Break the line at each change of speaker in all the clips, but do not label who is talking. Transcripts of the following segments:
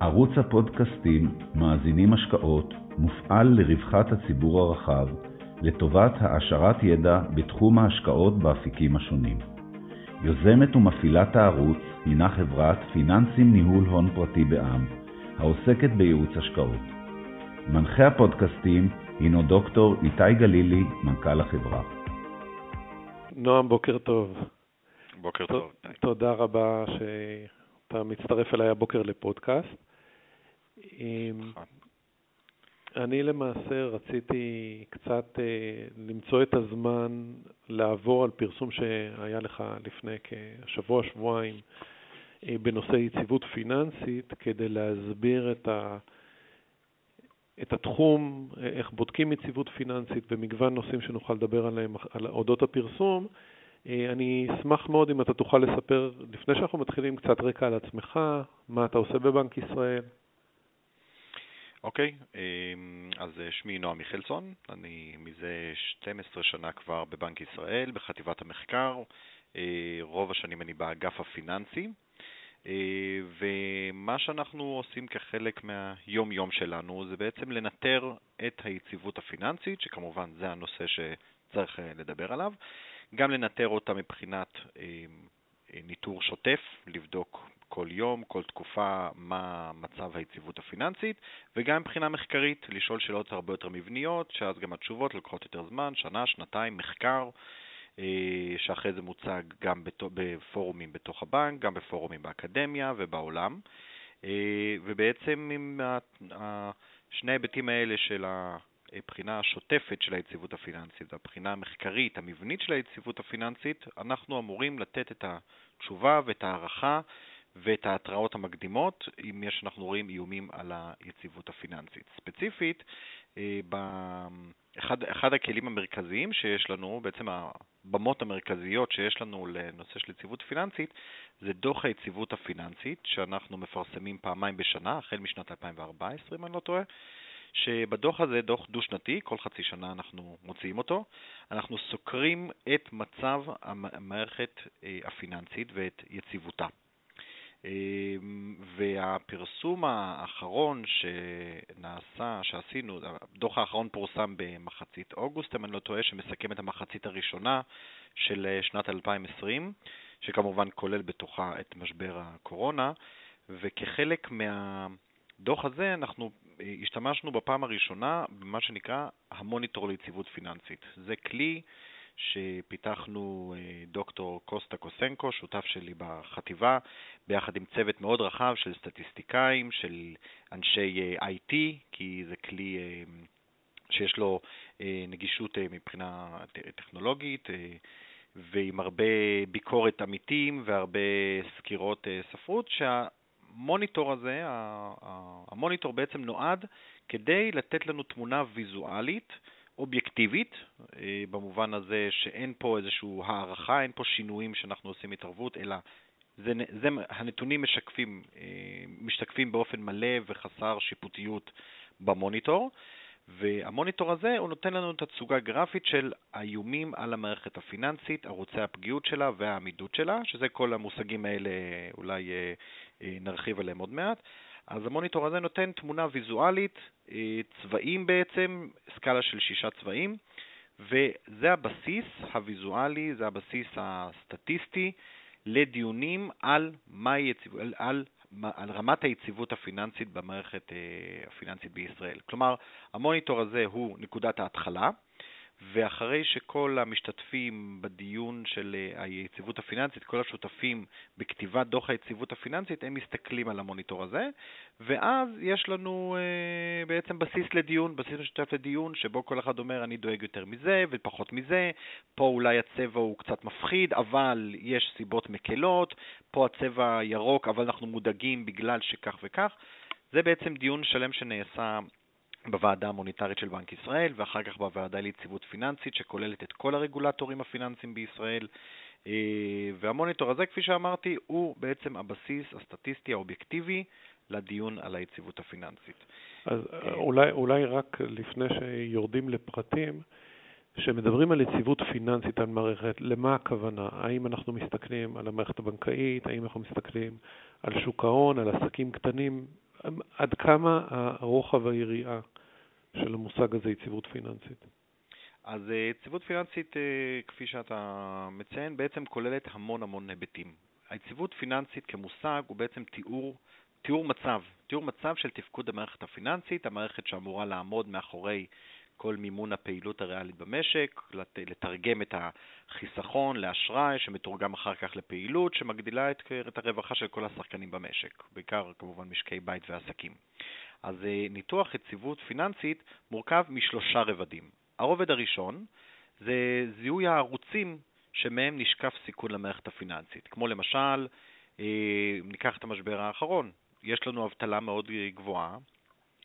ערוץ הפודקאסטים מאזינים השקעות מופעל לרווחת הציבור הרחב, לטובת העשרת ידע בתחום ההשקעות באפיקים השונים. יוזמת ומפעילת הערוץ הינה חברת פיננסים ניהול הון פרטי בע"מ, העוסקת בייעוץ השקעות. מנחה הפודקאסטים הינו דוקטור איתי גלילי, מנכ"ל החברה.
נועם, בוקר טוב.
בוקר טוב.
תודה רבה שאתה מצטרף אליי הבוקר לפודקאסט.
נכון.
אני למעשה רציתי קצת אה, למצוא את הזמן לעבור על פרסום שהיה לך לפני כשבוע, שבועיים, אה, בנושא יציבות פיננסית, כדי להסביר את, ה, את התחום, אה, איך בודקים יציבות פיננסית ומגוון נושאים שנוכל לדבר עליהם על אודות הפרסום. אני אשמח מאוד אם אתה תוכל לספר, לפני שאנחנו מתחילים, קצת רקע על עצמך, מה אתה עושה בבנק ישראל.
אוקיי, אמ, אז אה, שמי נועם מיכלסון, אני מזה 12 שנה כבר בבנק ישראל, בחטיבת המחקר, אה, רוב השנים אני באגף הפיננסי, אה, ומה שאנחנו עושים כחלק מהיום-יום שלנו זה בעצם לנטר את היציבות הפיננסית, שכמובן זה הנושא שצריך לדבר עליו, גם לנטר אותה מבחינת ניטור שוטף, לבדוק כל יום, כל תקופה, מה מצב היציבות הפיננסית, וגם מבחינה מחקרית, לשאול שאלות הרבה יותר מבניות, שאז גם התשובות לוקחות יותר זמן, שנה, שנתיים, מחקר, אה, שאחרי זה מוצג גם בפורומים בתוך הבנק, גם בפורומים באקדמיה ובעולם. אה, ובעצם עם שני ההיבטים האלה של הבחינה השוטפת של היציבות הפיננסית והבחינה המחקרית, המבנית של היציבות הפיננסית, אנחנו אמורים לתת את התשובה ואת ההערכה ואת ההתראות המקדימות, אם יש, אנחנו רואים איומים על היציבות הפיננסית. ספציפית, אה, אחד, אחד הכלים המרכזיים שיש לנו, בעצם הבמות המרכזיות שיש לנו לנושא של יציבות פיננסית, זה דוח היציבות הפיננסית, שאנחנו מפרסמים פעמיים בשנה, החל משנת 2014, אם אני לא טועה. שבדוח הזה, דוח דו-שנתי, כל חצי שנה אנחנו מוציאים אותו, אנחנו סוקרים את מצב המערכת אה, הפיננסית ואת יציבותה. אמ, והפרסום האחרון שנעשה, שעשינו, הדוח האחרון פורסם במחצית אוגוסט, אם אני לא טועה, שמסכם את המחצית הראשונה של אה, שנת 2020, שכמובן כולל בתוכה את משבר הקורונה, וכחלק מהדוח הזה אנחנו אה, השתמשנו בפעם הראשונה במה שנקרא המוניטור ליציבות פיננסית. זה כלי שפיתחנו אה, דוקטור קוסטה קוסנקו, שותף שלי בחטיבה, ביחד עם צוות מאוד רחב של סטטיסטיקאים, של אנשי אה, IT, כי זה כלי אה, שיש לו נגישות מבחינה טכנולוגית, ועם הרבה ביקורת עמיתים והרבה סקירות ספרות, שהמוניטור הזה, המוניטור בעצם נועד כדי לתת לנו תמונה ויזואלית אובייקטיבית, אה, במובן הזה שאין פה איזושהי הערכה, אין פה שינויים שאנחנו עושים התערבות, אלא זה, זה, הנתונים משקפים, אה, משתקפים באופן מלא וחסר שיפוטיות במוניטור, והמוניטור הזה הוא נותן לנו תצוגה גרפית של האיומים על המערכת הפיננסית, ערוצי הפגיעות שלה והעמידות שלה, שזה כל המושגים האלה, אולי אה, נרחיב עליהם עוד מעט. אז המוניטור הזה נותן תמונה ויזואלית, אה, צבעים בעצם, סקאלה של שישה צבעים, וזה הבסיס הוויזואלי, זה הבסיס הסטטיסטי לדיונים על, יציב, על, על, על רמת היציבות הפיננסית במערכת אה, הפיננסית בישראל. כלומר, המוניטור הזה הוא נקודת ההתחלה, ואחרי שכל המשתתפים בדיון של אה, היציבות הפיננסית, כל השותפים בכתיבת דוח היציבות הפיננסית, הם מסתכלים על המוניטור הזה, ואז יש לנו אה, בעצם בסיס לדיון, בסיס משותף לדיון, שבו כל אחד אומר, אני דואג יותר מזה ופחות מזה, פה אולי הצבע הוא קצת מפחיד, אבל יש סיבות מקלות, פה הצבע ירוק, אבל אנחנו מודאגים בגלל שכך וכך. זה בעצם דיון שלם שנעשה בוועדה המוניטרית של בנק ישראל, ואחר כך בוועדה ליציבות פיננסית, שכוללת את כל הרגולטורים הפיננסיים בישראל. אה, והמוניטור הזה, כפי שאמרתי, הוא בעצם הבסיס הסטטיסטי האובייקטיבי לדיון על היציבות הפיננסית.
אז אה, אולי, אולי רק לפני שיורדים לפרטים, כשמדברים על יציבות פיננסית על מערכת, למה הכוונה? האם אנחנו מסתכלים על המערכת הבנקאית? האם אנחנו מסתכלים על שוק ההון, על עסקים קטנים? עד כמה הרוחב היריעה של המושג הזה יציבות פיננסית?
אז יציבות פיננסית, כפי שאתה מציין, בעצם כוללת המון המון היבטים. היציבות פיננסית כמושג הוא בעצם תיאור, תיאור מצב, תיאור מצב של תפקוד המערכת הפיננסית, המערכת שאמורה לעמוד מאחורי כל מימון הפעילות הריאלית במשק, לתרגם את החיסכון לאשראי, שמתורגם אחר כך לפעילות, שמגדילה את, את הרווחה של כל השחקנים במשק, בעיקר כמובן משקי בית ועסקים. אז אה, ניתוח יציבות פיננסית מורכב משלושה רבדים. הרובד הראשון זה זיהוי הערוצים שמהם נשקף סיכון למערכת הפיננסית, כמו למשל, אה, ניקח את המשבר האחרון, יש לנו אבטלה מאוד גבוהה,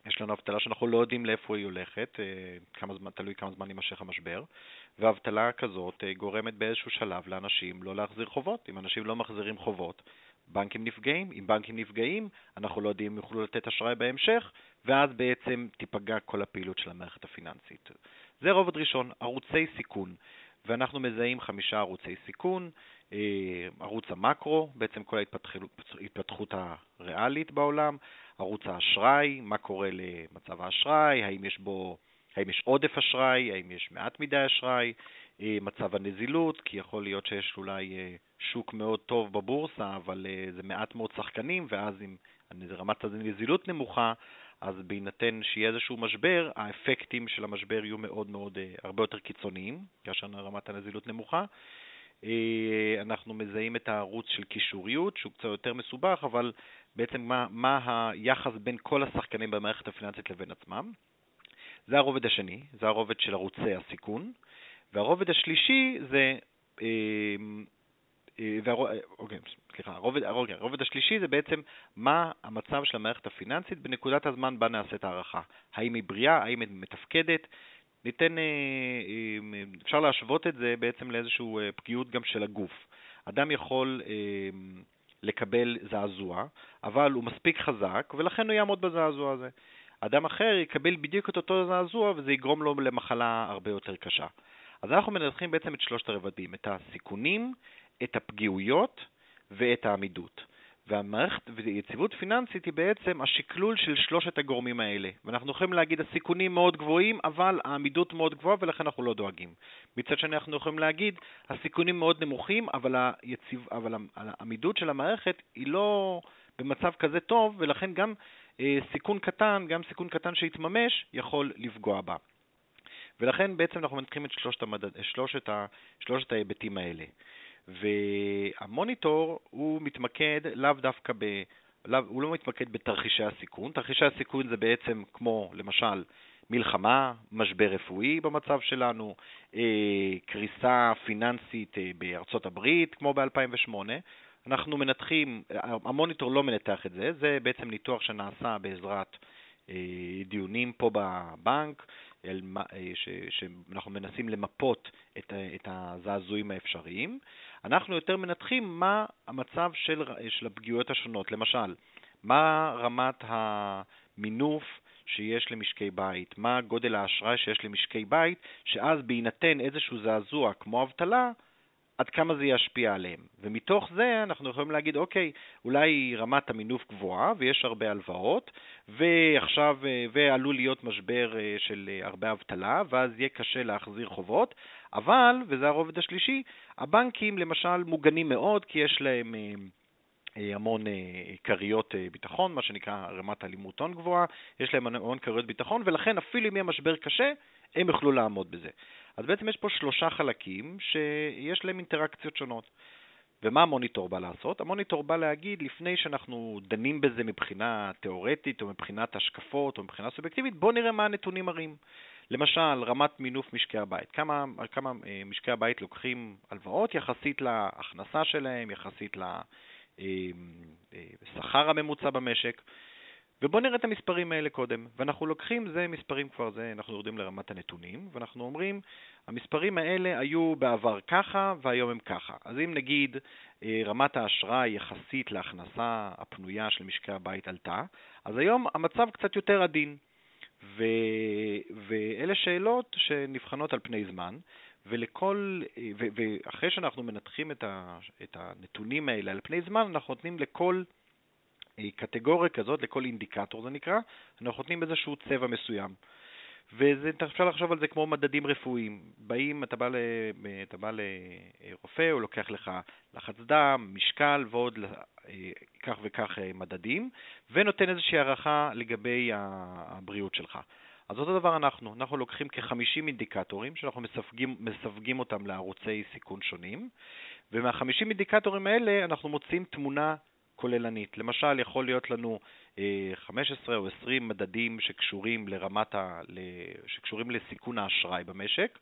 יש לנו אבטלה שאנחנו לא יודעים לאיפה היא הולכת, אה, כמה זמן, תלוי כמה זמן יימשך המשבר, ואבטלה כזאת אה, גורמת באיזשהו שלב לאנשים לא להחזיר חובות. אם אנשים לא מחזירים חובות, בנקים נפגעים, אם בנקים נפגעים, אנחנו לא יודעים אם יוכלו לתת אשראי בהמשך, ואז בעצם תיפגע כל הפעילות של המערכת הפיננסית. זה רובד ראשון, ערוצי סיכון. ואנחנו מזהים חמישה ערוצי סיכון, אה, ערוץ המקרו, בעצם כל ההתפתחות הריאלית בעולם, ערוץ האשראי, מה קורה למצב האשראי, האם יש בו, האם יש עודף אשראי, האם יש מעט מדי אשראי, אה, מצב הנזילות, כי יכול להיות שיש אולי אה, שוק מאוד טוב בבורסה, אבל זה מעט מאוד שחקנים, ואז אם רמת הנזילות נמוכה, אז בהינתן שיהיה איזשהו משבר, האפקטים של המשבר יהיו מאוד מאוד, אה, הרבה יותר קיצוניים, כאשר רמת הנזילות נמוכה. אה, אנחנו מזהים את הערוץ של קישוריות, שהוא קצת יותר מסובך, אבל בעצם מה, מה היחס בין כל השחקנים במערכת הפיננסית לבין עצמם. זה הרובד השני, זה הרובד של ערוצי הסיכון. והרובד השלישי זה אה, אה, והרובד, אה, אוקיי, סליחה, הרובד, אוקיי, הרובד השלישי זה בעצם מה המצב של המערכת הפיננסית בנקודת הזמן בה נעשית הערכה. האם היא בריאה, האם היא מתפקדת. ניתן, אה, אפשר להשוות את זה בעצם לאיזושהי פגיעות גם של הגוף. אדם יכול לקבל זעזוע, אבל הוא מספיק חזק, ולכן הוא יעמוד בזעזוע הזה. אדם אחר יקבל בדיוק את אותו זעזוע, וזה יגרום לו למחלה הרבה יותר קשה. אז אנחנו מנתחים בעצם את שלושת הרבדים, את הסיכונים, את הפגיעויות ואת העמידות. והמערכת, ויציבות פיננסית היא בעצם השקלול של שלושת הגורמים האלה. ואנחנו יכולים להגיד, הסיכונים מאוד גבוהים, אבל העמידות מאוד גבוהה ולכן אנחנו לא דואגים. מצד שני אנחנו יכולים להגיד, הסיכונים מאוד נמוכים, אבל, היציב, אבל העמידות של המערכת היא לא במצב כזה טוב, ולכן גם אה, סיכון קטן, גם סיכון קטן שיתממש, יכול לפגוע בה. ולכן בעצם אנחנו מנתחים את שלושת, המדד, שלושת, ה, שלושת ההיבטים האלה. והמוניטור הוא מתמקד לאו דווקא ב... הוא לא מתמקד בתרחישי הסיכון. תרחישי הסיכון זה בעצם כמו, למשל, מלחמה, משבר רפואי במצב שלנו, אה, קריסה פיננסית אה, בארצות הברית, כמו ב-2008. אנחנו מנתחים, המוניטור לא מנתח את זה, זה בעצם ניתוח שנעשה בעזרת אה, דיונים פה בבנק, שאנחנו מנסים למפות את הזעזועים האפשריים. אנחנו יותר מנתחים מה המצב של, של הפגיעויות השונות. למשל, מה רמת המינוף שיש למשקי בית, מה גודל האשראי שיש למשקי בית, שאז בהינתן איזשהו זעזוע כמו אבטלה, עד כמה זה ישפיע עליהם. ומתוך זה אנחנו יכולים להגיד, אוקיי, אולי רמת המינוף גבוהה ויש הרבה הלוואות, ועכשיו, ועלול להיות משבר אה, של אה, הרבה אבטלה, ואז יהיה קשה להחזיר חובות, אבל, וזה הרובד השלישי, הבנקים למשל מוגנים מאוד, כי יש להם... אה, המון כריות ביטחון, מה שנקרא רמת אלימות הון גבוהה, יש להם המון כריות ביטחון, ולכן אפילו אם יהיה משבר קשה, הם יוכלו לעמוד בזה. אז בעצם יש פה שלושה חלקים שיש להם אינטראקציות שונות. ומה המוניטור בא לעשות? המוניטור בא להגיד, לפני שאנחנו דנים בזה מבחינה תיאורטית, או מבחינת השקפות, או מבחינה סובייקטיבית, בואו נראה מה הנתונים מראים. למשל, רמת מינוף משקי הבית. כמה, כמה אה, משקי הבית לוקחים הלוואות יחסית להכנסה שלהם, יחסית לשכר אה, אה, הממוצע במשק. ובואו נראה את המספרים האלה קודם. ואנחנו לוקחים, זה מספרים כבר, זה, אנחנו יורדים לרמת הנתונים, ואנחנו אומרים, המספרים האלה היו בעבר ככה, והיום הם ככה. אז אם נגיד אה, רמת האשראי יחסית להכנסה הפנויה של משקי הבית עלתה, אז היום המצב קצת יותר עדין. ו... ואלה שאלות שנבחנות על פני זמן, ולכל, אה, ו... ואחרי שאנחנו מנתחים את, ה... את הנתונים האלה על פני זמן, אנחנו נותנים לכל קטגוריה כזאת, לכל אינדיקטור זה נקרא, אנחנו נותנים איזשהו צבע מסוים. ואפשר לחשוב על זה כמו מדדים רפואיים. באים, אתה בא, ל, אתה בא לרופא, הוא לוקח לך לחץ דם, משקל ועוד אה, כך וכך אה, מדדים, ונותן איזושהי הערכה לגבי הבריאות שלך. אז אותו דבר אנחנו, אנחנו לוקחים כ-50 אינדיקטורים שאנחנו מסווגים, מסווגים אותם לערוצי סיכון שונים, ומה-50 אינדיקטורים האלה אנחנו מוצאים תמונה כוללנית. למשל, יכול להיות לנו 15 אה, או 20 מדדים שקשורים, לרמת ה, שקשורים לסיכון האשראי במשק,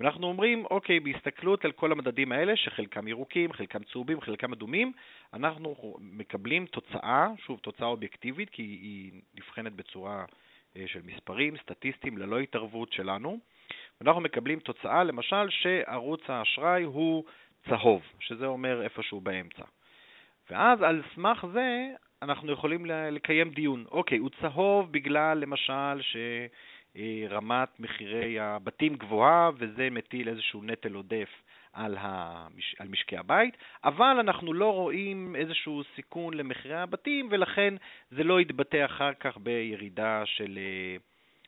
ואנחנו אומרים, אוקיי, בהסתכלות על כל המדדים האלה, שחלקם ירוקים, חלקם צהובים, חלקם אדומים, אנחנו מקבלים תוצאה, שוב, תוצאה אובייקטיבית, כי היא נבחנת בצורה אה, של מספרים, סטטיסטיים, ללא התערבות שלנו, ואנחנו מקבלים תוצאה, למשל, שערוץ האשראי הוא צהוב, שזה אומר איפשהו באמצע. ואז על סמך זה אנחנו יכולים לקיים דיון. אוקיי, הוא צהוב בגלל, למשל, שרמת מחירי הבתים גבוהה וזה מטיל איזשהו נטל עודף על, המש... על משקי הבית, אבל אנחנו לא רואים איזשהו סיכון למחירי הבתים, ולכן זה לא יתבטא אחר כך בירידה של...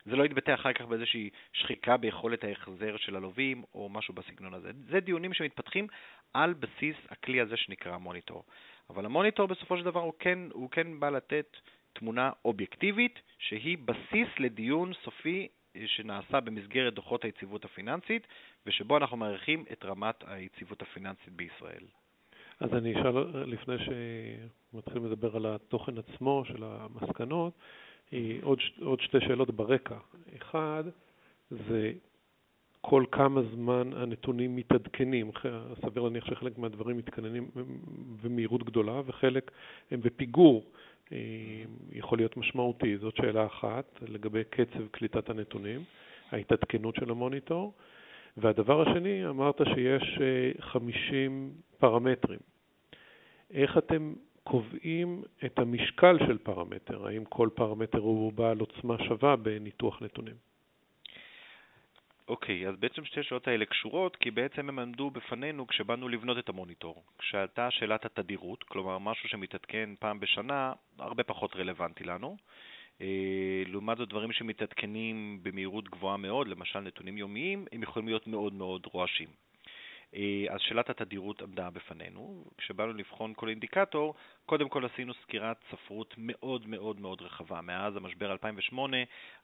זה לא יתבטא אחר כך באיזושהי שחיקה ביכולת ההחזר של הלווים או משהו בסגנון הזה. זה דיונים שמתפתחים על בסיס הכלי הזה שנקרא מוניטור. אבל המוניטור בסופו של דבר הוא כן, הוא כן בא לתת תמונה אובייקטיבית שהיא בסיס לדיון סופי אה, שנעשה במסגרת דוחות היציבות הפיננסית ושבו אנחנו מעריכים את רמת היציבות הפיננסית בישראל.
אז אני אשאל, לפני שמתחילים לדבר על התוכן עצמו של המסקנות, עוד, עוד שתי שאלות ברקע. אחד, זה כל כמה זמן הנתונים מתעדכנים. סביר להניח שחלק מהדברים מתכננים במהירות גדולה וחלק הם בפיגור. אה, יכול להיות משמעותי. זאת שאלה אחת לגבי קצב קליטת הנתונים, ההתעדכנות של המוניטור. והדבר השני, אמרת שיש 50 אה, פרמטרים. איך אתם קובעים את המשקל של פרמטר? האם כל פרמטר הוא בעל עוצמה שווה בניתוח נתונים?
אוקיי, okay, אז בעצם שתי השאלות האלה קשורות, כי בעצם הם עמדו בפנינו כשבאנו לבנות את המוניטור. כשעלתה שאלת התדירות, כלומר משהו שמתעדכן פעם בשנה, הרבה פחות רלוונטי לנו. אה, לעומת זאת, דברים שמתעדכנים במהירות גבוהה מאוד, למשל נתונים יומיים, הם יכולים להיות מאוד מאוד רועשים. אה, אז שאלת התדירות עמדה בפנינו. כשבאנו לבחון כל אינדיקטור, קודם כל עשינו סקירת ספרות מאוד מאוד מאוד רחבה. מאז המשבר 2008,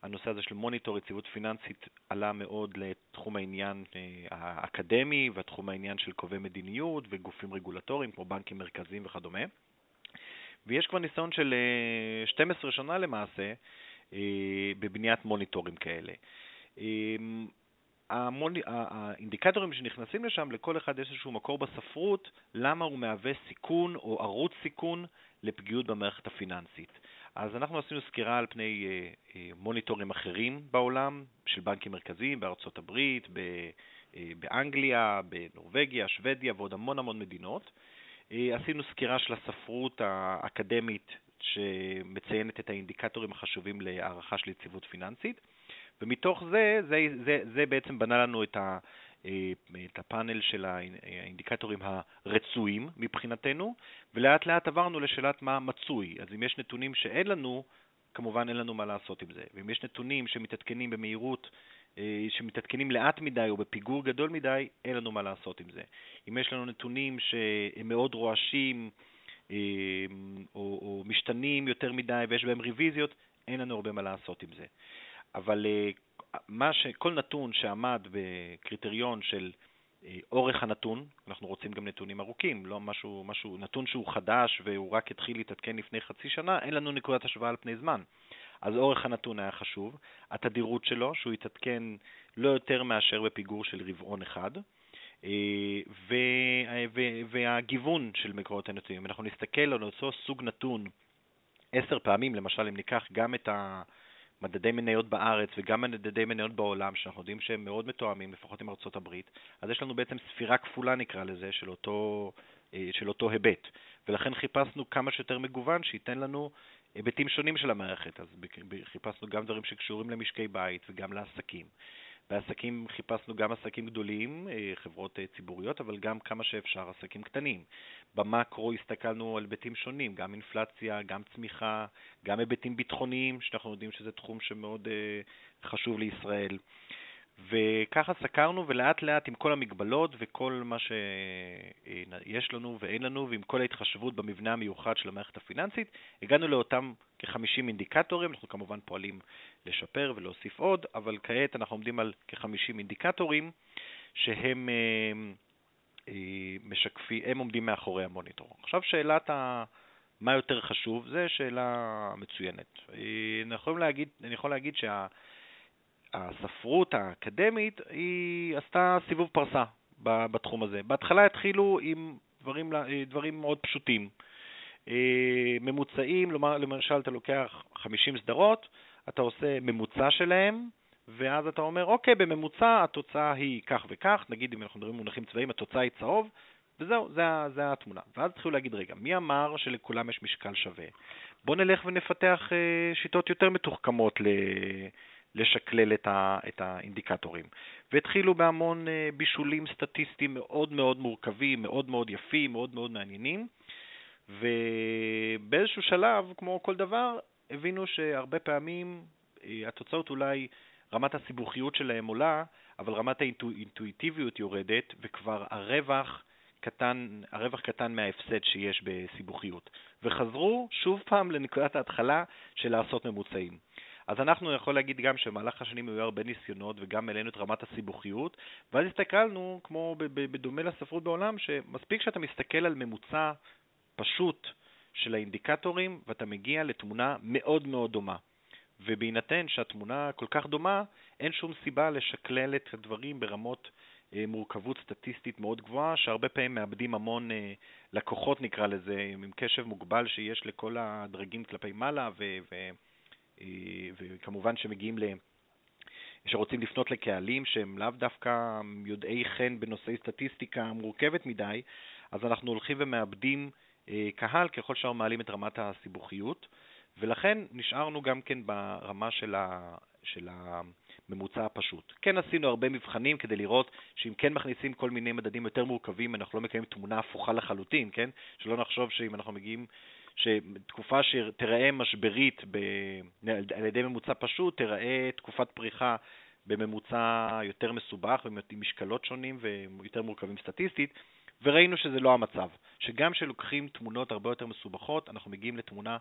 הנושא הזה של מוניטור יציבות פיננסית עלה מאוד לתחום העניין אה, האקדמי והתחום העניין של קובעי מדיניות וגופים רגולטוריים כמו בנקים מרכזיים וכדומה. ויש כבר ניסיון של 12 אה, שנה למעשה בבניית מוניטורים כאלה. המוני, האינדיקטורים שנכנסים לשם, לכל אחד יש איזשהו מקור בספרות למה הוא מהווה סיכון או ערוץ סיכון לפגיעות במערכת הפיננסית. אז אנחנו עשינו סקירה על פני אה, אה, מוניטורים אחרים בעולם, של בנקים מרכזיים בארצות הברית, ב, אה, באנגליה, בנורבגיה, שוודיה ועוד המון המון מדינות. אה, עשינו סקירה של הספרות האקדמית שמציינת את האינדיקטורים החשובים להערכה של יציבות פיננסית. ומתוך זה, זה, זה, זה בעצם בנה לנו את, ה, אה, את הפאנל של האינדיקטורים הרצויים מבחינתנו, ולאט לאט עברנו לשאלת מה מצוי. אז אם יש נתונים שאין לנו, כמובן אין לנו מה לעשות עם זה. ואם יש נתונים שמתעדכנים במהירות, אה, שמתעדכנים לאט מדי או בפיגור גדול מדי, אין לנו מה לעשות עם זה. אם יש לנו נתונים שהם מאוד רועשים, אה, או, או משתנים יותר מדי ויש בהם רוויזיות, אין לנו הרבה מה לעשות עם זה. אבל אה, מה ש... כל נתון שעמד בקריטריון של אה, אורך הנתון, אנחנו רוצים גם נתונים ארוכים, לא משהו, משהו, נתון שהוא חדש והוא רק התחיל להתעדכן לפני חצי שנה, אין לנו נקודת השוואה על פני זמן. אז אורך הנתון היה חשוב, התדירות שלו, שהוא התעדכן לא יותר מאשר בפיגור של רבעון אחד, אה, והגיוון של מקורות הנתונים. אנחנו נסתכל על אותו סוג נתון עשר פעמים, למשל אם ניקח גם את ה... מדדי מניות בארץ וגם מדדי מניות בעולם, שאנחנו יודעים שהם מאוד מתואמים, לפחות עם ארצות הברית, אז יש לנו בעצם ספירה כפולה נקרא לזה, של אותו, אה, של אותו היבט. ולכן חיפשנו כמה שיותר מגוון שייתן לנו היבטים שונים של המערכת. אז חיפשנו גם דברים שקשורים למשקי בית וגם לעסקים. בעסקים חיפשנו גם עסקים גדולים, אה, חברות ציבוריות, אבל גם כמה שאפשר עסקים קטנים. במקרו הסתכלנו על היבטים שונים, גם אינפלציה, גם צמיחה, גם היבטים ביטחוניים, שאנחנו יודעים שזה תחום שמאוד חשוב לישראל. וככה סקרנו, ולאט לאט עם כל המגבלות וכל מה שיש לנו ואין לנו, ועם כל ההתחשבות במבנה המיוחד של המערכת הפיננסית, הגענו לאותם כ-50 אינדיקטורים, אנחנו כמובן פועלים לשפר ולהוסיף עוד, אבל כעת אנחנו עומדים על כ-50 אינדיקטורים שהם אה, אה, משקפים, הם עומדים מאחורי המוניטור. עכשיו שאלת ה... מה יותר חשוב, זו שאלה מצוינת. אה, אני יכול להגיד, אני יכול להגיד שה... הספרות האקדמית היא עשתה סיבוב פרסה בתחום הזה. בהתחלה התחילו עם דברים, דברים מאוד פשוטים. אה, ממוצעים, למשל אתה לוקח 50 סדרות, אתה עושה ממוצע שלהם, ואז אתה אומר, אוקיי, בממוצע התוצאה היא כך וכך, נגיד אם אנחנו מדברים במונחים צבאיים, התוצאה היא צהוב, וזהו, זה, זה התמונה. ואז התחילו להגיד, רגע, מי אמר שלכולם יש משקל שווה? בואו נלך ונפתח אה, שיטות יותר מתוחכמות ל... לשקלל את, ה, את האינדיקטורים. והתחילו בהמון אה, בישולים סטטיסטיים מאוד מאוד מורכבים, מאוד מאוד יפים, מאוד מאוד מעניינים, ובאיזשהו שלב, כמו כל דבר, הבינו שהרבה פעמים אה, התוצאות אולי, רמת הסיבוכיות שלהם עולה, אבל רמת האינטואיטיביות יורדת, וכבר הרווח קטן, הרווח קטן מההפסד שיש בסיבוכיות. וחזרו שוב פעם לנקודת ההתחלה של לעשות ממוצעים. אז אנחנו יכול להגיד גם שבמהלך השנים היו הרבה ניסיונות וגם העלינו את רמת הסיבוכיות, ואז הסתכלנו, כמו בדומה לספרות בעולם, שמספיק שאתה מסתכל על ממוצע פשוט של האינדיקטורים ואתה מגיע לתמונה מאוד מאוד דומה. ובהינתן שהתמונה כל כך דומה, אין שום סיבה לשקלל את הדברים ברמות אה, מורכבות סטטיסטית מאוד גבוהה, שהרבה פעמים מאבדים המון אה, לקוחות, נקרא לזה, עם קשב מוגבל שיש לכל הדרגים כלפי מעלה, ו- ו- אה, וכמובן שמגיעים ל... שרוצים לפנות לקהלים שהם לאו דווקא יודעי חן בנושאי סטטיסטיקה מורכבת מדי, אז אנחנו הולכים ומאבדים קהל ככל שאנחנו מעלים את רמת הסיבוכיות, ולכן נשארנו גם כן ברמה של, ה, של הממוצע הפשוט. כן עשינו הרבה מבחנים כדי לראות שאם כן מכניסים כל מיני מדדים יותר מורכבים, אנחנו לא מקיימים תמונה הפוכה לחלוטין, כן? שלא נחשוב שאם אנחנו מגיעים שתקופה שתיראה משברית ב... על ידי ממוצע פשוט, תיראה תקופת פריחה בממוצע יותר מסובך עם משקלות שונים ויותר מורכבים סטטיסטית, וראינו שזה לא המצב, שגם כשלוקחים תמונות הרבה יותר מסובכות, אנחנו מגיעים לתמונה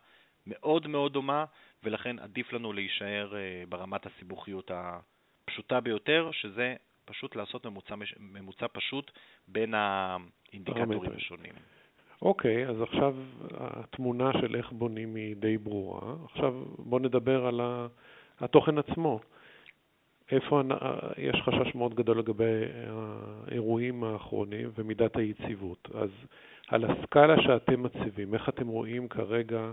מאוד מאוד דומה, ולכן עדיף לנו להישאר אה, ברמת הסיבוכיות הפשוטה ביותר, שזה פשוט לעשות ממוצע, ממוצע פשוט בין האינדיקטורים השונים.
אוקיי, אז עכשיו התמונה של איך בונים היא די ברורה. עכשיו בוא נדבר על התוכן עצמו. איפה יש חשש מאוד גדול לגבי האירועים האחרונים ומידת היציבות. אז על הסקאלה שאתם מציבים, איך אתם רואים כרגע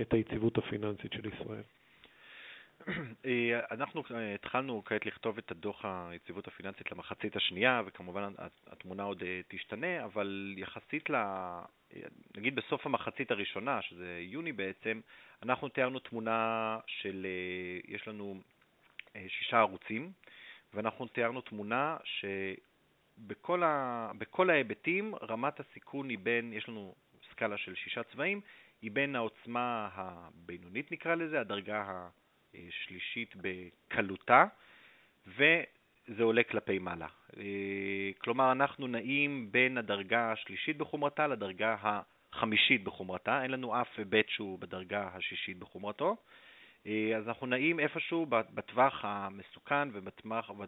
את היציבות הפיננסית של ישראל?
אה, אנחנו אה, התחלנו כעת לכתוב את הדוח היציבות הפיננסית למחצית השנייה, וכמובן התמונה עוד אה, תשתנה, אבל יחסית ל... נגיד בסוף המחצית הראשונה, שזה יוני בעצם, אנחנו תיארנו תמונה של, יש לנו שישה ערוצים, ואנחנו תיארנו תמונה שבכל ה... ההיבטים רמת הסיכון היא בין, יש לנו סקאלה של שישה צבעים, היא בין העוצמה הבינונית נקרא לזה, הדרגה ה... שלישית בקלותה, וזה עולה כלפי מעלה. אה, כלומר, אנחנו נעים בין הדרגה השלישית בחומרתה לדרגה החמישית בחומרתה, אין לנו אף היבט שהוא בדרגה השישית בחומרתו. אה, אז אנחנו נעים איפשהו בטווח המסוכן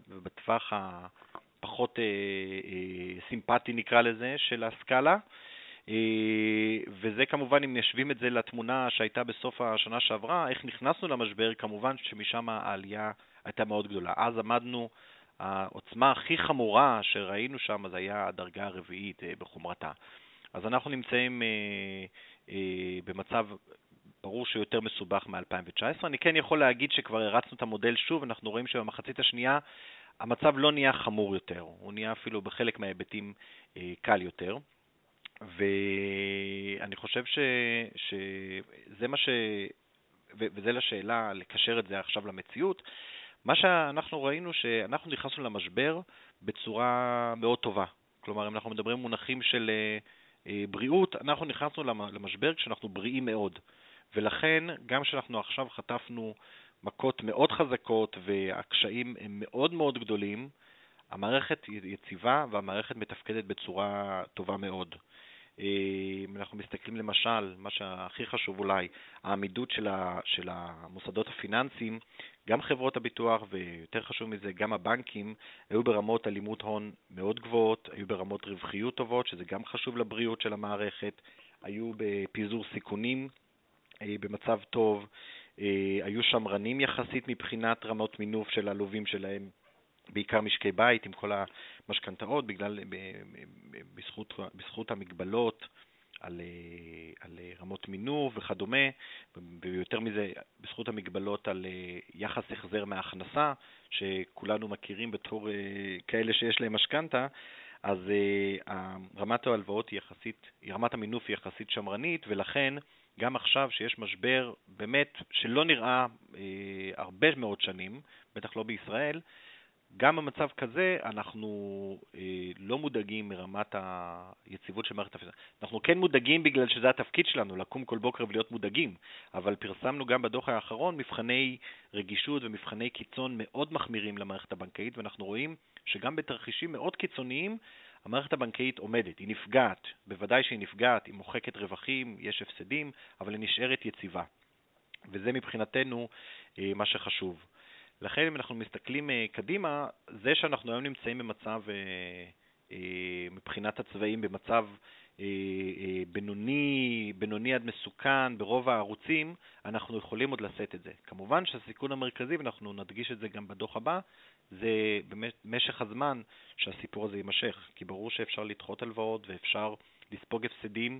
ובטווח, הפחות אה, סימפטי נקרא לזה של הסקאלה. אה, וזה כמובן, אם נשווים את זה לתמונה שהייתה בסוף השנה שעברה, איך נכנסנו למשבר, כמובן שמשם העלייה הייתה מאוד גדולה. אז עמדנו, העוצמה הכי חמורה שראינו שם, זה היה הדרגה הרביעית אה, בחומרתה. אז אנחנו נמצאים אה, במצב ברור שהוא יותר מסובך מ-2019. אני כן יכול להגיד שכבר הרצנו את המודל שוב, אנחנו רואים שבמחצית השנייה המצב לא נהיה חמור יותר, הוא נהיה אפילו בחלק מההיבטים קל יותר. ואני חושב ש, שזה מה ש... וזה לשאלה, לקשר את זה עכשיו למציאות, מה שאנחנו ראינו, שאנחנו נכנסנו למשבר בצורה מאוד טובה. כלומר, אם אנחנו מדברים מונחים של בריאות, אנחנו נכנסנו למשבר כשאנחנו בריאים מאוד. ולכן, גם כשאנחנו עכשיו חטפנו מכות מאוד חזקות והקשיים הם מאוד מאוד גדולים, המערכת יציבה והמערכת מתפקדת בצורה טובה מאוד. אם אנחנו מסתכלים למשל, מה שהכי חשוב אולי, העמידות של, ה, של המוסדות הפיננסיים, גם חברות הביטוח ויותר חשוב מזה, גם הבנקים, היו ברמות אלימות הון מאוד גבוהות, היו ברמות רווחיות טובות, שזה גם חשוב לבריאות של המערכת, היו בפיזור סיכונים אה, במצב טוב, אה, היו שמרנים יחסית מבחינת רמות מינוף של הלווים שלהם, בעיקר משקי בית עם כל המשכנתאות, בגלל, בזכות, בזכות המגבלות על, על רמות מינוף וכדומה, ויותר מזה, בזכות המגבלות על יחס החזר מהכנסה, שכולנו מכירים בתור כאלה שיש להם משכנתה, אז רמת ההלוואות היא יחסית, רמת המינוף היא יחסית שמרנית, ולכן גם עכשיו שיש משבר באמת שלא נראה אה, הרבה מאוד שנים, בטח לא בישראל, גם במצב כזה אנחנו אה, לא מודאגים מרמת היציבות של מערכת הפיננסית. אנחנו כן מודאגים בגלל שזה התפקיד שלנו, לקום כל בוקר ולהיות מודאגים, אבל פרסמנו גם בדוח האחרון מבחני רגישות ומבחני קיצון מאוד מחמירים למערכת הבנקאית, ואנחנו רואים שגם בתרחישים מאוד קיצוניים המערכת הבנקאית עומדת, היא נפגעת, בוודאי שהיא נפגעת, היא מוחקת רווחים, יש הפסדים, אבל היא נשארת יציבה. וזה מבחינתנו אה, מה שחשוב. לכן אם אנחנו מסתכלים אה, קדימה, זה שאנחנו היום נמצאים במצב, אה, מבחינת הצבעים, במצב בינוני, בינוני עד מסוכן ברוב הערוצים, אנחנו יכולים עוד לשאת את זה. כמובן שהסיכון המרכזי, ואנחנו נדגיש את זה גם בדוח הבא, זה במשך הזמן שהסיפור הזה יימשך, כי ברור שאפשר לדחות הלוואות ואפשר לספוג הפסדים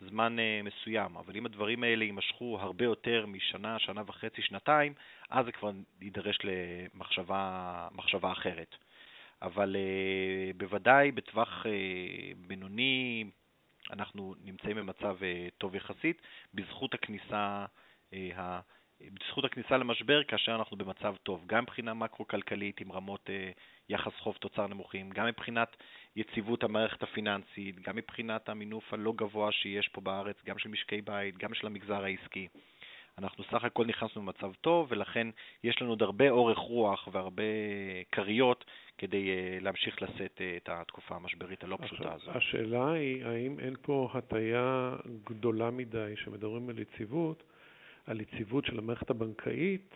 זמן uh, מסוים, אבל אם הדברים האלה יימשכו הרבה יותר משנה, שנה וחצי, שנתיים, אז זה כבר יידרש למחשבה אחרת. אבל uh, בוודאי בטווח uh, בינוני אנחנו נמצאים במצב uh, טוב יחסית, בזכות הכניסה uh, בזכות הכניסה למשבר כאשר אנחנו במצב טוב, גם מבחינה מקרו-כלכלית עם רמות אה, יחס חוב תוצר נמוכים, גם מבחינת יציבות המערכת הפיננסית, גם מבחינת המינוף הלא גבוה שיש פה בארץ, גם של משקי בית, גם של המגזר העסקי. אנחנו סך הכל נכנסנו במצב טוב, ולכן יש לנו עוד הרבה אורך רוח והרבה כריות כדי uh, להמשיך לשאת uh, את התקופה המשברית הלא פשוטה הזאת.
השאלה היא, האם אין פה הטיה גדולה מדי, שמדברים על יציבות, על יציבות של המערכת הבנקאית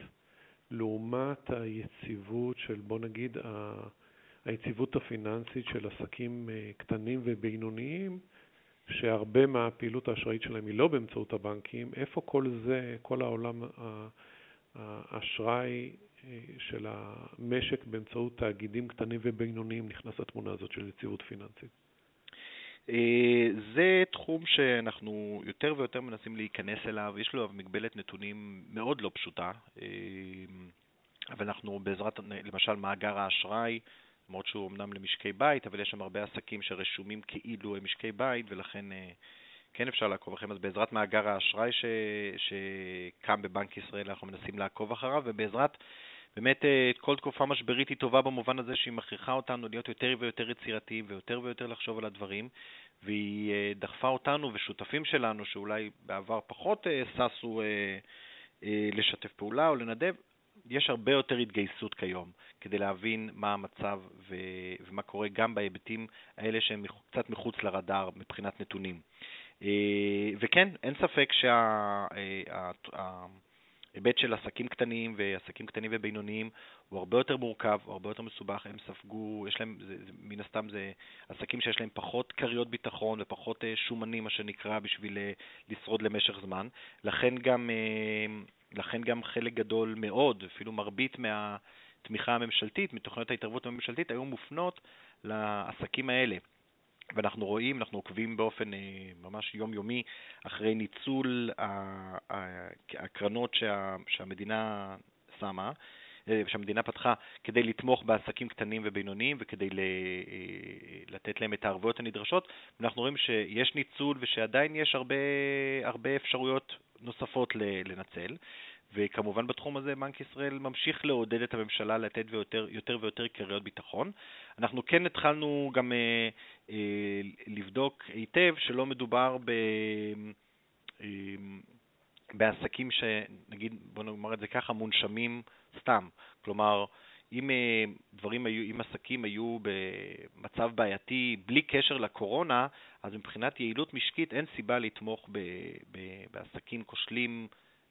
לעומת היציבות של, בוא נגיד, היציבות הפיננסית של עסקים אה, קטנים ובינוניים, שהרבה מהפעילות האשראית שלהם היא לא באמצעות הבנקים, איפה כל זה, כל העולם האשראי אה, של המשק באמצעות תאגידים קטנים ובינוניים נכנס לתמונה הזאת של יציבות פיננסית?
אה, זה תחום שאנחנו יותר ויותר מנסים להיכנס אליו, יש לו מגבלת נתונים מאוד לא פשוטה, אה, אבל אנחנו בעזרת, למשל, מאגר האשראי, למרות שהוא אמנם למשקי בית, אבל יש שם הרבה עסקים שרשומים כאילו הם משקי בית, ולכן אה, כן אפשר לעקוב אחריהם. אז בעזרת מאגר האשראי ש... שקם בבנק ישראל, אנחנו מנסים לעקוב אחריו, ובעזרת באמת אה, כל תקופה משברית היא טובה במובן הזה שהיא מכריחה אותנו להיות יותר ויותר יצירתיים ויותר ויותר לחשוב על הדברים, והיא אה, דחפה אותנו ושותפים שלנו, שאולי בעבר פחות אה, ששו לשתף פעולה או לנדב, יש הרבה יותר התגייסות כיום כדי להבין מה המצב ומה קורה גם בהיבטים האלה שהם קצת מחוץ לרדאר מבחינת נתונים. וכן, אין ספק שה... היבט של עסקים קטנים ועסקים קטנים ובינוניים הוא הרבה יותר מורכב, הוא הרבה יותר מסובך, הם ספגו, יש להם, זה, זה, מן הסתם זה עסקים שיש להם פחות כריות ביטחון ופחות uh, שומנים, מה שנקרא, בשביל uh, לשרוד למשך זמן. לכן גם, uh, לכן גם חלק גדול מאוד, אפילו מרבית מהתמיכה הממשלתית, מתוכניות ההתערבות הממשלתית, היו מופנות לעסקים האלה. ואנחנו רואים, אנחנו עוקבים באופן אה, ממש יומיומי אחרי ניצול הקרנות שה, שהמדינה שמה, אה, שהמדינה פתחה כדי לתמוך בעסקים קטנים ובינוניים וכדי אה, לתת להם את הערבויות הנדרשות. ואנחנו רואים שיש ניצול ושעדיין יש הרבה, הרבה אפשרויות נוספות לנצל. וכמובן בתחום הזה בנק ישראל ממשיך לעודד את הממשלה לתת ויותר, יותר ויותר קריות ביטחון. אנחנו כן התחלנו גם אה, לבדוק היטב שלא מדובר ב... אה, בעסקים שנגיד, בוא נאמר את זה ככה, מונשמים סתם. כלומר, אם אה, דברים היו, אם עסקים היו במצב בעייתי בלי קשר לקורונה, אז מבחינת יעילות משקית אין סיבה לתמוך ב, ב, בעסקים כושלים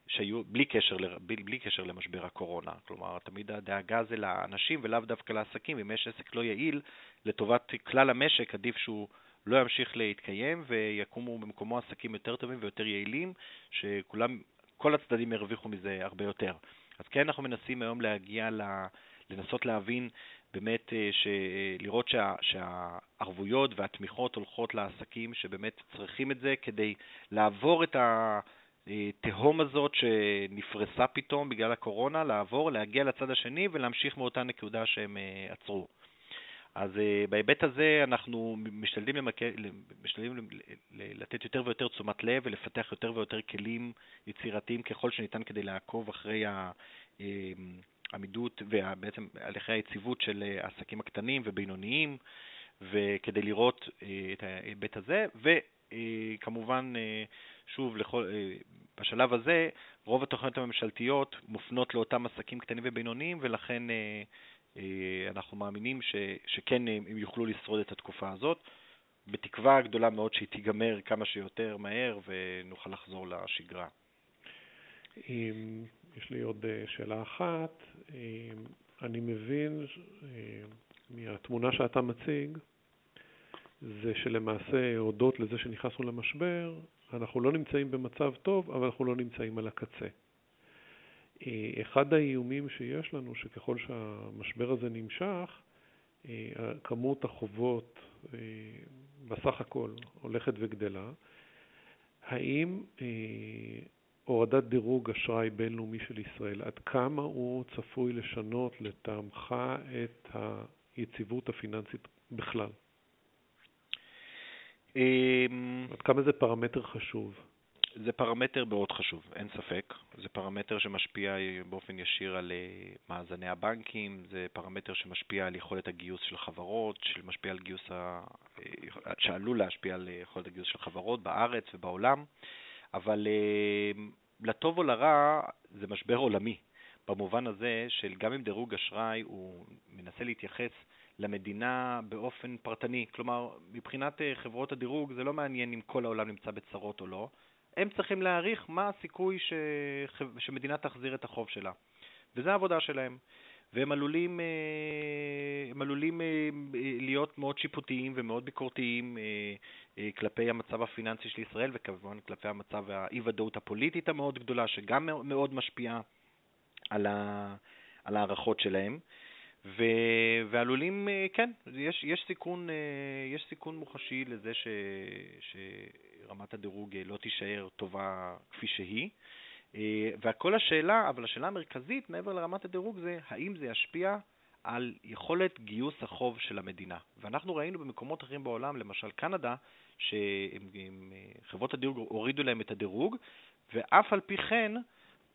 שהיו בלי קשר, בלי, בלי קשר למשבר הקורונה. כלומר, תמיד הדאגה זה לאנשים ולאו דווקא לעסקים. אם יש עסק לא יעיל, לטובת כלל המשק עדיף שהוא לא ימשיך להתקיים ויקומו במקומו עסקים יותר טובים ויותר יעילים, שכולם, כל הצדדים ירוויחו מזה הרבה יותר. אז כן, אנחנו מנסים היום להגיע. לנסות להבין באמת, אה, ש... לראות שה... שהערבויות והתמיכות הולכות לעסקים שבאמת צריכים את זה כדי לעבור את התהום הזאת שנפרסה פתאום בגלל הקורונה, לעבור, להגיע לצד השני ולהמשיך מאותה נקודה שהם אה, עצרו. אז uh, בהיבט הזה אנחנו משתדלים, למק... משתדלים לתת יותר ויותר תשומת לב ולפתח יותר ויותר כלים יצירתיים ככל שניתן כדי לעקוב אחרי. העמידות ובעצם הליכי היציבות של אה, העסקים הקטנים ובינוניים, וכדי לראות אה, את ההיבט הזה, וכמובן, אה, שוב, לכל, בשלב הזה, רוב התוכניות הממשלתיות מופנות לאותם עסקים קטנים ובינוניים, ולכן אנחנו מאמינים ש, שכן הם יוכלו לשרוד את התקופה הזאת, בתקווה גדולה מאוד שהיא תיגמר כמה שיותר מהר ונוכל לחזור לשגרה.
יש לי עוד אה, שאלה אחת. אה, אני מבין אה, מהתמונה שאתה מציג, זה שלמעשה, הודות לזה שנכנסנו למשבר, אנחנו לא נמצאים במצב טוב, אבל אנחנו לא נמצאים על הקצה. אחד האיומים שיש לנו, שככל שהמשבר הזה נמשך, כמות החובות בסך הכל הולכת וגדלה. האם הורדת דירוג אשראי בינלאומי של ישראל, עד כמה הוא צפוי לשנות לטעמך את היציבות הפיננסית בכלל? אמ, עד כמה זה פרמטר חשוב?
זה פרמטר מאוד חשוב, אין ספק. זה פרמטר שמשפיע באופן ישיר על אה, מאזני הבנקים, זה פרמטר שמשפיע על יכולת הגיוס של חברות, שמשפיע על גיוס ה... אה, שעלול להשפיע על יכולת הגיוס של חברות בארץ ובעולם. אבל אה, לטוב או לרע זה משבר עולמי, במובן הזה של גם אם דירוג אשראי הוא מנסה להתייחס למדינה באופן פרטני, כלומר מבחינת אה, חברות הדירוג זה לא מעניין אם כל העולם נמצא בצרות או לא, הם צריכים להעריך מה הסיכוי ש... שמדינה תחזיר את החוב שלה, וזו העבודה שלהם. והם עלולים, אה, הם עלולים אה, להיות מאוד שיפוטיים ומאוד ביקורתיים כלפי המצב הפיננסי של ישראל, וכמובן כלפי המצב האי-ודאות הפוליטית המאוד גדולה, שגם מאוד משפיעה על, ה, על הערכות שלהם. ו, ועלולים, כן, יש, יש, סיכון, יש סיכון מוחשי לזה ש, שרמת הדירוג לא תישאר טובה כפי שהיא. אה, והכל השאלה, אבל השאלה המרכזית מעבר לרמת הדירוג זה האם זה ישפיע על יכולת גיוס החוב של המדינה. ואנחנו ראינו במקומות אחרים בעולם, למשל קנדה, שחברות הדירוג הורידו להם את הדירוג, ואף על פי כן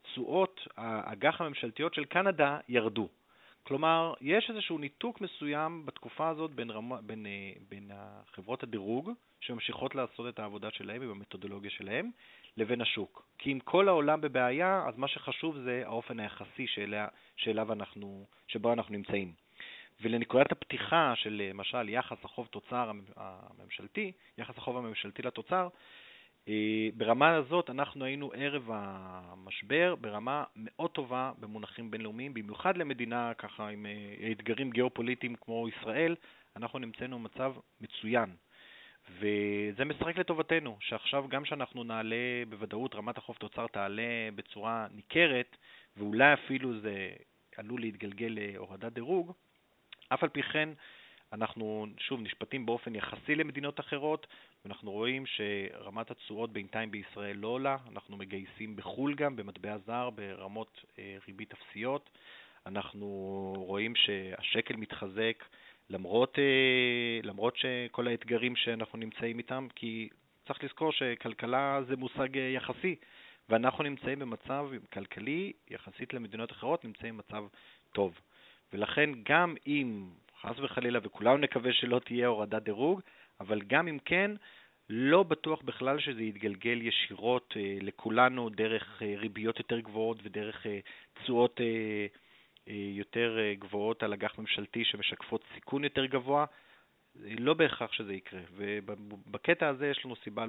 תשואות האג"ח הממשלתיות של קנדה ירדו. כלומר, יש איזשהו ניתוק מסוים בתקופה הזאת בין, רמה, בין, אה, בין חברות הדירוג, שממשיכות לעשות את העבודה שלהם עם המתודולוגיה שלהם, לבין השוק. כי אם כל העולם בבעיה, אז מה שחשוב זה האופן היחסי שאליה, שאליו אנחנו, שבו אנחנו נמצאים. ולנקודת הפתיחה של למשל יחס החוב תוצר הממשלתי, יחס החוב הממשלתי לתוצר, אה, ברמה הזאת אנחנו היינו ערב המשבר ברמה מאוד טובה במונחים בינלאומיים, במיוחד למדינה ככה עם אה, אתגרים גיאופוליטיים כמו ישראל, אנחנו נמצאנו במצב מצוין. וזה משחק לטובתנו, שעכשיו גם שאנחנו נעלה בוודאות, רמת החוב תוצר תעלה בצורה ניכרת, ואולי אפילו זה עלול להתגלגל להורדת דירוג, אף על פי כן אנחנו שוב נשפטים באופן יחסי למדינות אחרות, ואנחנו רואים שרמת התשואות בינתיים בישראל לא עולה, אנחנו מגייסים בחו"ל גם, במטבע זר, ברמות אה, ריבית אפסיות, אנחנו רואים שהשקל מתחזק למרות, אה, למרות שכל האתגרים שאנחנו נמצאים איתם, כי צריך לזכור שכלכלה זה מושג אה, יחסי, ואנחנו נמצאים במצב כלכלי, יחסית למדינות אחרות, נמצאים במצב טוב. ולכן גם אם, חס וחלילה, וכולנו נקווה שלא תהיה הורדת דירוג, אבל גם אם כן, לא בטוח בכלל שזה יתגלגל ישירות אה, לכולנו דרך אה, ריביות יותר גבוהות ודרך אה, תשואות אה, אה, יותר אה, גבוהות על אג"ח ממשלתי שמשקפות סיכון יותר גבוה. לא בהכרח שזה יקרה, ובקטע הזה יש לנו סיבה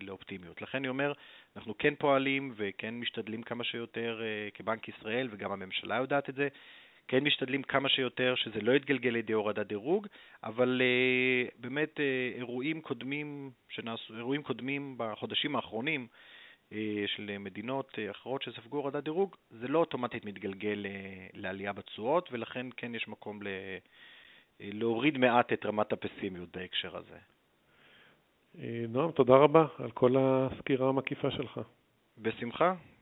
לאופטימיות. לכן אני אומר, אנחנו כן פועלים וכן משתדלים כמה שיותר אה, כבנק ישראל, וגם הממשלה יודעת את זה, כן משתדלים כמה שיותר שזה לא יתגלגל לידי הורדת דירוג, אבל uh, באמת uh, אירועים קודמים שנעשו, אירועים קודמים בחודשים האחרונים uh, של מדינות uh, אחרות שספגו הורדת דירוג, זה לא אוטומטית מתגלגל uh, לעלייה בתשואות, ולכן כן יש מקום ל... להוריד מעט את רמת הפסימיות בהקשר הזה.
נועם, תודה רבה על כל הסקירה המקיפה שלך.
בשמחה.